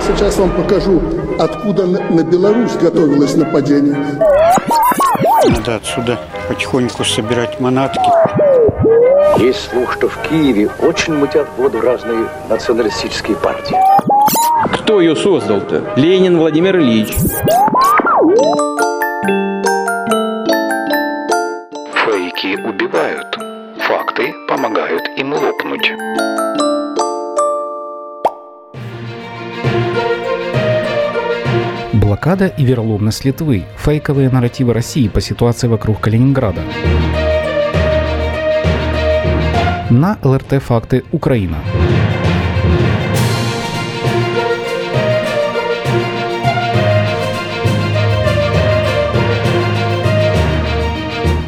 Я сейчас вам покажу, откуда на Беларусь готовилось нападение. Надо отсюда потихоньку собирать манатки. Есть слух, что в Киеве очень мутят воду разные националистические партии. Кто ее создал-то? Ленин Владимир Ильич. Фейки убивают. Факты помогают им лопнуть. Блокада и вероломность Литвы. Фейковые нарративы России по ситуации вокруг Калининграда. На ЛРТ «Факты Украина».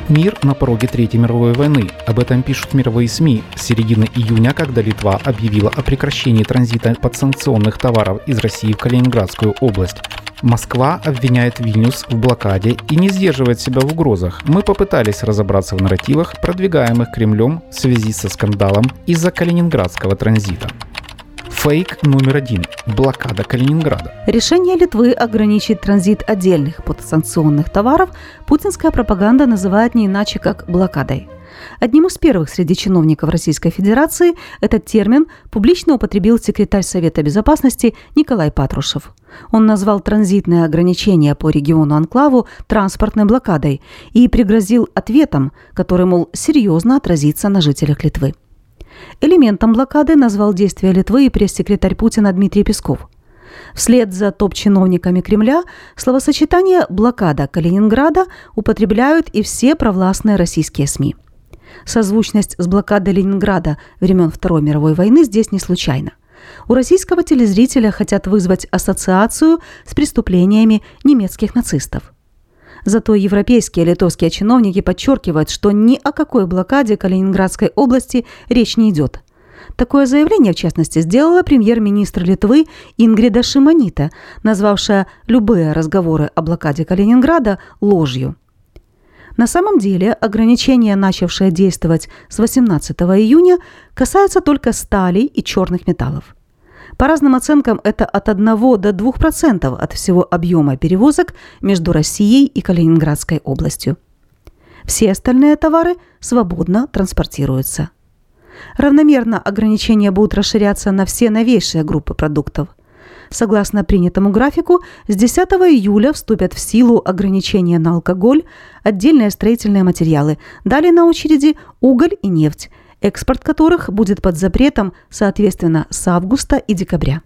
Мир на пороге Третьей мировой войны. Об этом пишут мировые СМИ с середины июня, когда Литва объявила о прекращении транзита подсанкционных товаров из России в Калининградскую область. Москва обвиняет Вильнюс в блокаде и не сдерживает себя в угрозах. Мы попытались разобраться в нарративах, продвигаемых Кремлем в связи со скандалом из-за калининградского транзита. Фейк номер один – блокада Калининграда. Решение Литвы ограничить транзит отдельных подсанкционных товаров путинская пропаганда называет не иначе как блокадой. Одним из первых среди чиновников Российской Федерации этот термин публично употребил секретарь Совета Безопасности Николай Патрушев. Он назвал транзитное ограничение по региону Анклаву транспортной блокадой и пригрозил ответом, который, мол, серьезно отразится на жителях Литвы. Элементом блокады назвал действия Литвы и пресс-секретарь Путина Дмитрий Песков. Вслед за топ-чиновниками Кремля словосочетание «блокада Калининграда» употребляют и все провластные российские СМИ. Созвучность с блокадой Ленинграда времен Второй мировой войны здесь не случайна. У российского телезрителя хотят вызвать ассоциацию с преступлениями немецких нацистов. Зато европейские литовские чиновники подчеркивают, что ни о какой блокаде Калининградской области речь не идет. Такое заявление, в частности, сделала премьер-министр Литвы Ингрида Шимонита, назвавшая любые разговоры о блокаде Калининграда ложью. На самом деле ограничения, начавшие действовать с 18 июня, касаются только стали и черных металлов. По разным оценкам, это от 1 до 2% от всего объема перевозок между Россией и Калининградской областью. Все остальные товары свободно транспортируются. Равномерно ограничения будут расширяться на все новейшие группы продуктов. Согласно принятому графику, с 10 июля вступят в силу ограничения на алкоголь, отдельные строительные материалы. Далее на очереди уголь и нефть – экспорт которых будет под запретом, соответственно, с августа и декабря.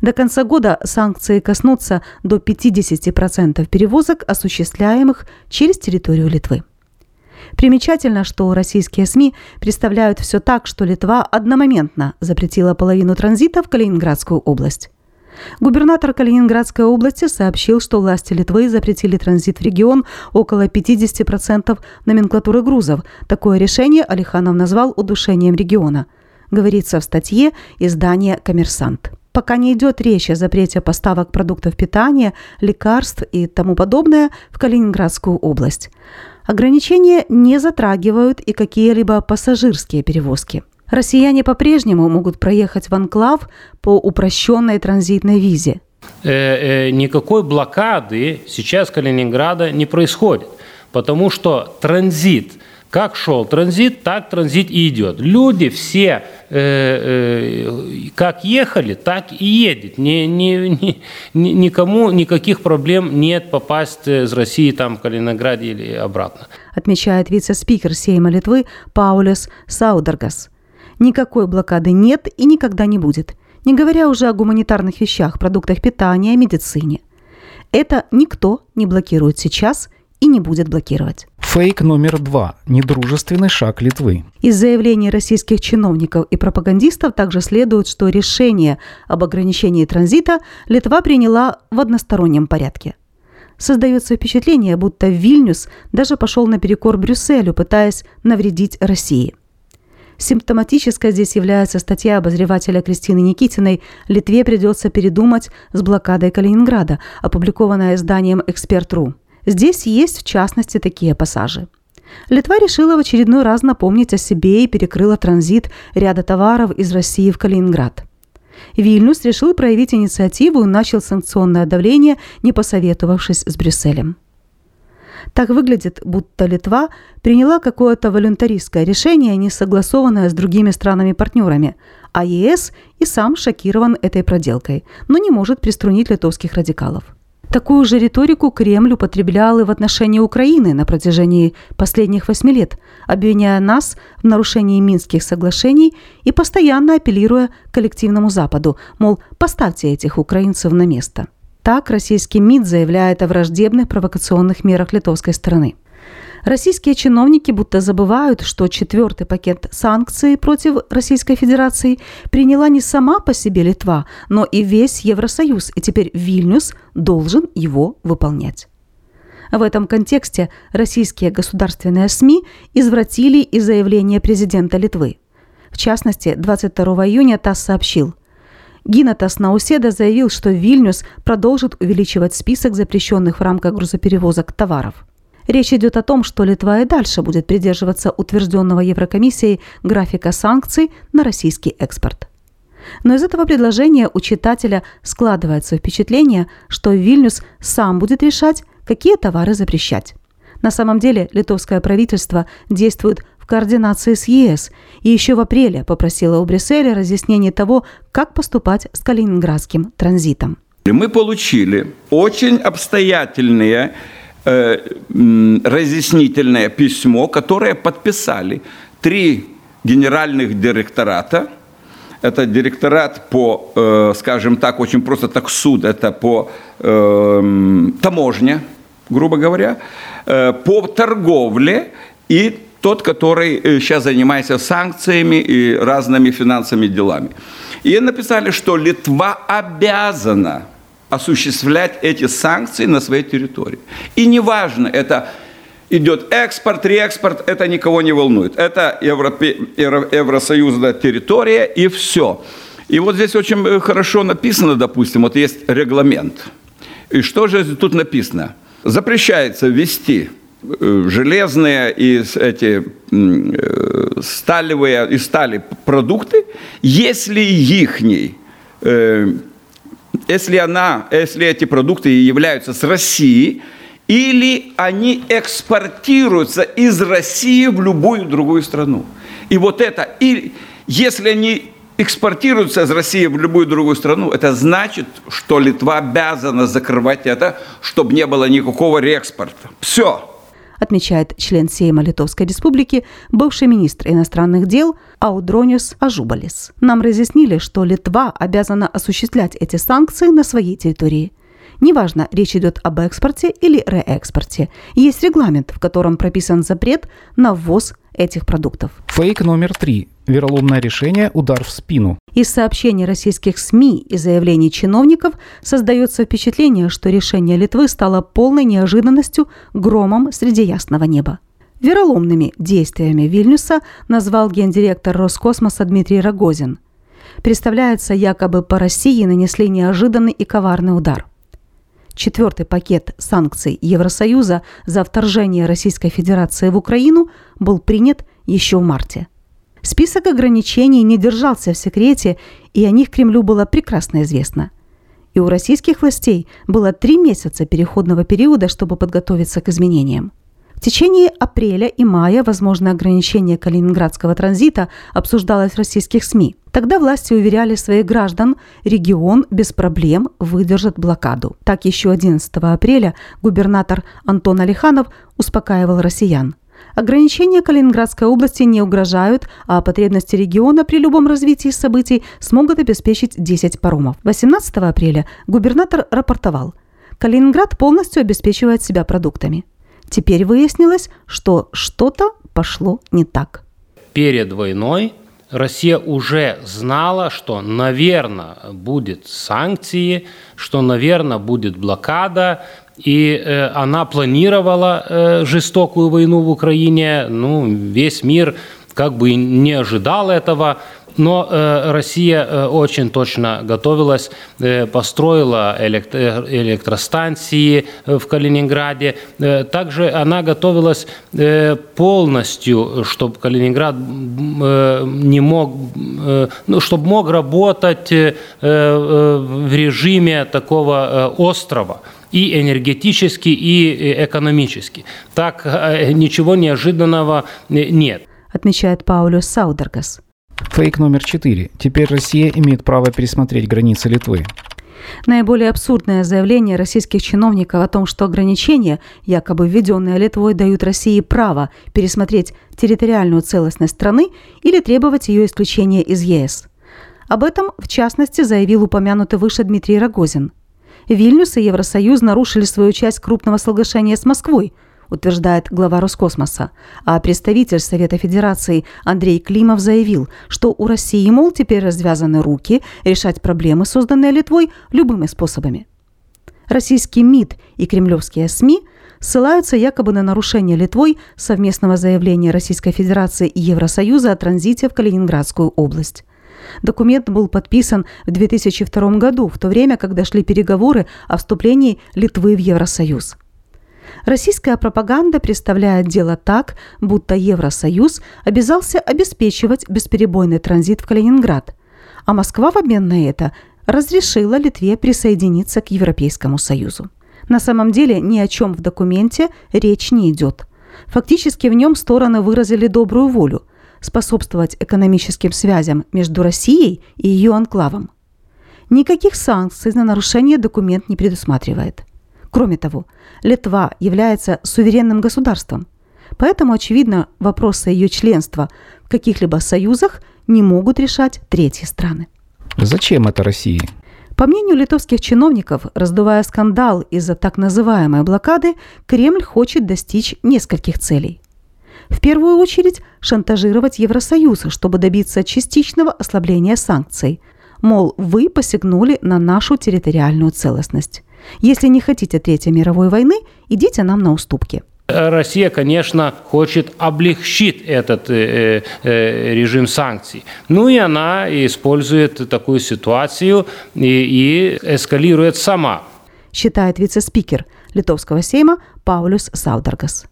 До конца года санкции коснутся до 50% перевозок, осуществляемых через территорию Литвы. Примечательно, что российские СМИ представляют все так, что Литва одномоментно запретила половину транзита в Калининградскую область. Губернатор Калининградской области сообщил, что власти Литвы запретили транзит в регион около 50% номенклатуры грузов. Такое решение Алиханов назвал удушением региона. Говорится в статье издания «Коммерсант». Пока не идет речь о запрете поставок продуктов питания, лекарств и тому подобное в Калининградскую область. Ограничения не затрагивают и какие-либо пассажирские перевозки. Россияне по-прежнему могут проехать в анклав по упрощенной транзитной визе. Э, э, никакой блокады сейчас Калининграда не происходит, потому что транзит, как шел транзит, так транзит и идет. Люди все э, э, как ехали, так и едет. Ни, ни, ни, никому никаких проблем нет попасть из России там, в Калининграде или обратно. Отмечает вице-спикер Сейма Литвы Паулес Саудергас. Никакой блокады нет и никогда не будет, не говоря уже о гуманитарных вещах, продуктах питания, медицине. Это никто не блокирует сейчас и не будет блокировать. Фейк номер два. Недружественный шаг Литвы. Из заявлений российских чиновников и пропагандистов также следует, что решение об ограничении транзита Литва приняла в одностороннем порядке. Создается впечатление, будто Вильнюс даже пошел наперекор Брюсселю, пытаясь навредить России – Симптоматической здесь является статья обозревателя Кристины Никитиной «Литве придется передумать с блокадой Калининграда», опубликованная изданием «Эксперт.ру». Здесь есть, в частности, такие пассажи. Литва решила в очередной раз напомнить о себе и перекрыла транзит ряда товаров из России в Калининград. Вильнюс решил проявить инициативу и начал санкционное давление, не посоветовавшись с Брюсселем. Так выглядит, будто Литва приняла какое-то волюнтаристское решение, не согласованное с другими странами-партнерами, а ЕС и сам шокирован этой проделкой, но не может приструнить литовских радикалов. Такую же риторику Кремль употреблял и в отношении Украины на протяжении последних восьми лет, обвиняя нас в нарушении Минских соглашений и постоянно апеллируя к коллективному Западу, мол, поставьте этих украинцев на место. Так российский МИД заявляет о враждебных провокационных мерах литовской стороны. Российские чиновники будто забывают, что четвертый пакет санкций против Российской Федерации приняла не сама по себе Литва, но и весь Евросоюз, и теперь Вильнюс должен его выполнять. В этом контексте российские государственные СМИ извратили и заявление президента Литвы. В частности, 22 июня ТАСС сообщил, Гинатас Науседа заявил, что Вильнюс продолжит увеличивать список запрещенных в рамках грузоперевозок товаров. Речь идет о том, что Литва и дальше будет придерживаться утвержденного Еврокомиссией графика санкций на российский экспорт. Но из этого предложения у читателя складывается впечатление, что Вильнюс сам будет решать, какие товары запрещать. На самом деле литовское правительство действует координации с ЕС и еще в апреле попросила у Брюсселя разъяснение того, как поступать с калининградским транзитом. Мы получили очень обстоятельное э, разъяснительное письмо, которое подписали три генеральных директората. Это директорат по, э, скажем так, очень просто так суд, это по э, таможне, грубо говоря, э, по торговле и тот, который сейчас э, занимается санкциями и разными финансовыми делами. И написали, что Литва обязана осуществлять эти санкции на своей территории. И неважно, это идет экспорт, реэкспорт, это никого не волнует. Это Евросоюзная территория и все. И вот здесь очень э, хорошо написано, допустим, вот есть регламент. И что же тут написано? Запрещается ввести железные и эти э, сталевые и стали продукты, если ихний, э, если она, если эти продукты являются с России, или они экспортируются из России в любую другую страну. И вот это, и если они экспортируются из России в любую другую страну, это значит, что Литва обязана закрывать это, чтобы не было никакого реэкспорта. Все отмечает член Сейма Литовской Республики, бывший министр иностранных дел Аудрониус Ажубалис. Нам разъяснили, что Литва обязана осуществлять эти санкции на своей территории. Неважно, речь идет об экспорте или реэкспорте. Есть регламент, в котором прописан запрет на ввоз этих продуктов. Фейк номер три. Вероломное решение – удар в спину. Из сообщений российских СМИ и заявлений чиновников создается впечатление, что решение Литвы стало полной неожиданностью, громом среди ясного неба. Вероломными действиями Вильнюса назвал гендиректор Роскосмоса Дмитрий Рогозин. Представляется, якобы по России нанесли неожиданный и коварный удар. Четвертый пакет санкций Евросоюза за вторжение Российской Федерации в Украину был принят еще в марте – Список ограничений не держался в секрете, и о них Кремлю было прекрасно известно. И у российских властей было три месяца переходного периода, чтобы подготовиться к изменениям. В течение апреля и мая возможное ограничение калининградского транзита обсуждалось в российских СМИ. Тогда власти уверяли своих граждан, регион без проблем выдержит блокаду. Так еще 11 апреля губернатор Антон Алиханов успокаивал россиян. Ограничения Калининградской области не угрожают, а потребности региона при любом развитии событий смогут обеспечить 10 паромов. 18 апреля губернатор рапортовал, Калининград полностью обеспечивает себя продуктами. Теперь выяснилось, что что-то пошло не так. Перед войной Россия уже знала, что, наверное, будет санкции, что, наверное, будет блокада, и э, она планировала э, жестокую войну в Украине. Ну, весь мир как бы не ожидал этого. Но э, Россия э, очень точно готовилась, э, построила элект- э, электростанции э, в Калининграде. Э, также она готовилась э, полностью, чтобы Калининград э, не мог, э, ну, чтобы мог работать э, э, в режиме такого э, острова и энергетически, и э, экономически. Так э, ничего неожиданного э, нет. отмечает Паулюс Саудергас. Фейк номер 4. Теперь Россия имеет право пересмотреть границы Литвы. Наиболее абсурдное заявление российских чиновников о том, что ограничения, якобы введенные Литвой, дают России право пересмотреть территориальную целостность страны или требовать ее исключения из ЕС. Об этом, в частности, заявил упомянутый выше Дмитрий Рогозин. Вильнюс и Евросоюз нарушили свою часть крупного соглашения с Москвой, утверждает глава Роскосмоса. А представитель Совета Федерации Андрей Климов заявил, что у России, мол, теперь развязаны руки решать проблемы, созданные Литвой, любыми способами. Российский МИД и кремлевские СМИ ссылаются якобы на нарушение Литвой совместного заявления Российской Федерации и Евросоюза о транзите в Калининградскую область. Документ был подписан в 2002 году, в то время, когда шли переговоры о вступлении Литвы в Евросоюз. Российская пропаганда представляет дело так, будто Евросоюз обязался обеспечивать бесперебойный транзит в Калининград, а Москва в обмен на это разрешила Литве присоединиться к Европейскому Союзу. На самом деле ни о чем в документе речь не идет. Фактически в нем стороны выразили добрую волю способствовать экономическим связям между Россией и ее анклавом. Никаких санкций на нарушение документ не предусматривает. Кроме того, Литва является суверенным государством, поэтому, очевидно, вопросы ее членства в каких-либо союзах не могут решать третьи страны. Зачем это России? По мнению литовских чиновников, раздувая скандал из-за так называемой блокады, Кремль хочет достичь нескольких целей. В первую очередь шантажировать Евросоюз, чтобы добиться частичного ослабления санкций. Мол, вы посягнули на нашу территориальную целостность. Если не хотите Третьей мировой войны, идите нам на уступки. Россия, конечно, хочет облегчить этот э, э, режим санкций. Ну и она использует такую ситуацию и, и эскалирует сама. Считает вице-спикер Литовского сейма Паулюс Саударгас.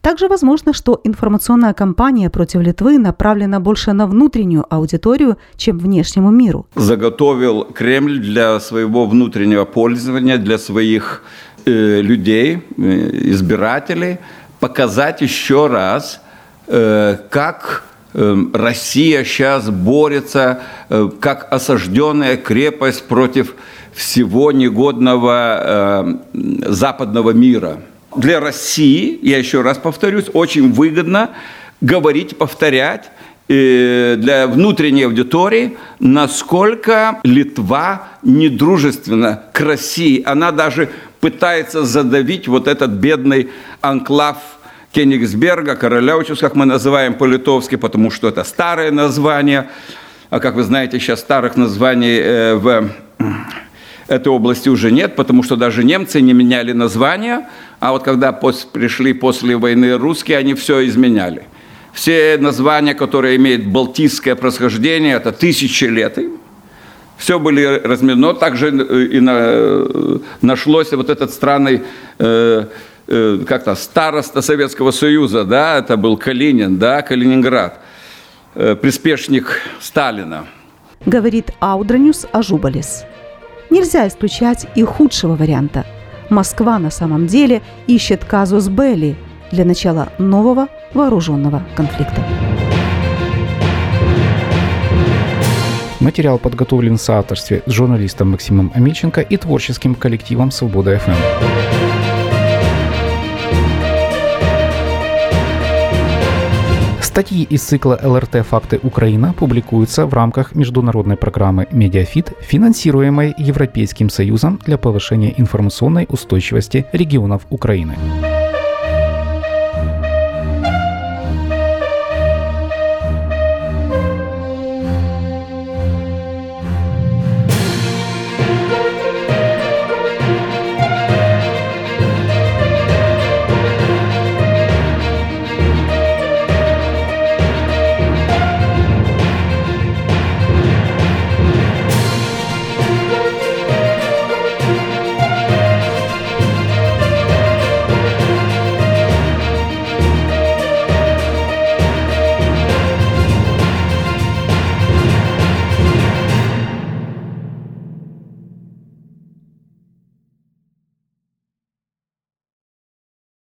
Также возможно, что информационная кампания против Литвы направлена больше на внутреннюю аудиторию, чем внешнему миру. Заготовил Кремль для своего внутреннего пользования, для своих э, людей, э, избирателей, показать еще раз, э, как э, Россия сейчас борется, э, как осажденная крепость против всего негодного э, западного мира. Для России, я еще раз повторюсь, очень выгодно говорить, повторять э, для внутренней аудитории, насколько Литва недружественна к России. Она даже пытается задавить вот этот бедный анклав Кенигсберга, Королевичус, как мы называем по-литовски, потому что это старое название. А как вы знаете, сейчас старых названий э, в этой области уже нет, потому что даже немцы не меняли названия, а вот когда пришли после войны русские, они все изменяли. Все названия, которые имеют балтийское происхождение, это тысячи лет. Все были разменено. Также и на, нашлось вот этот странный э, э, как-то староста Советского Союза, да, это был Калинин, да, Калининград, э, приспешник Сталина. Говорит Аудранюс Ажубалис. Нельзя исключать и худшего варианта. Москва на самом деле ищет казус белли для начала нового вооруженного конфликта. Материал подготовлен в соавторстве с журналистом Максимом Амельченко и творческим коллективом «Свобода ФМ». Статьи из цикла LRT «Факты Украина» публикуются в рамках международной программы «MediaFit», финансируемой Европейским Союзом для повышения информационной устойчивости регионов Украины.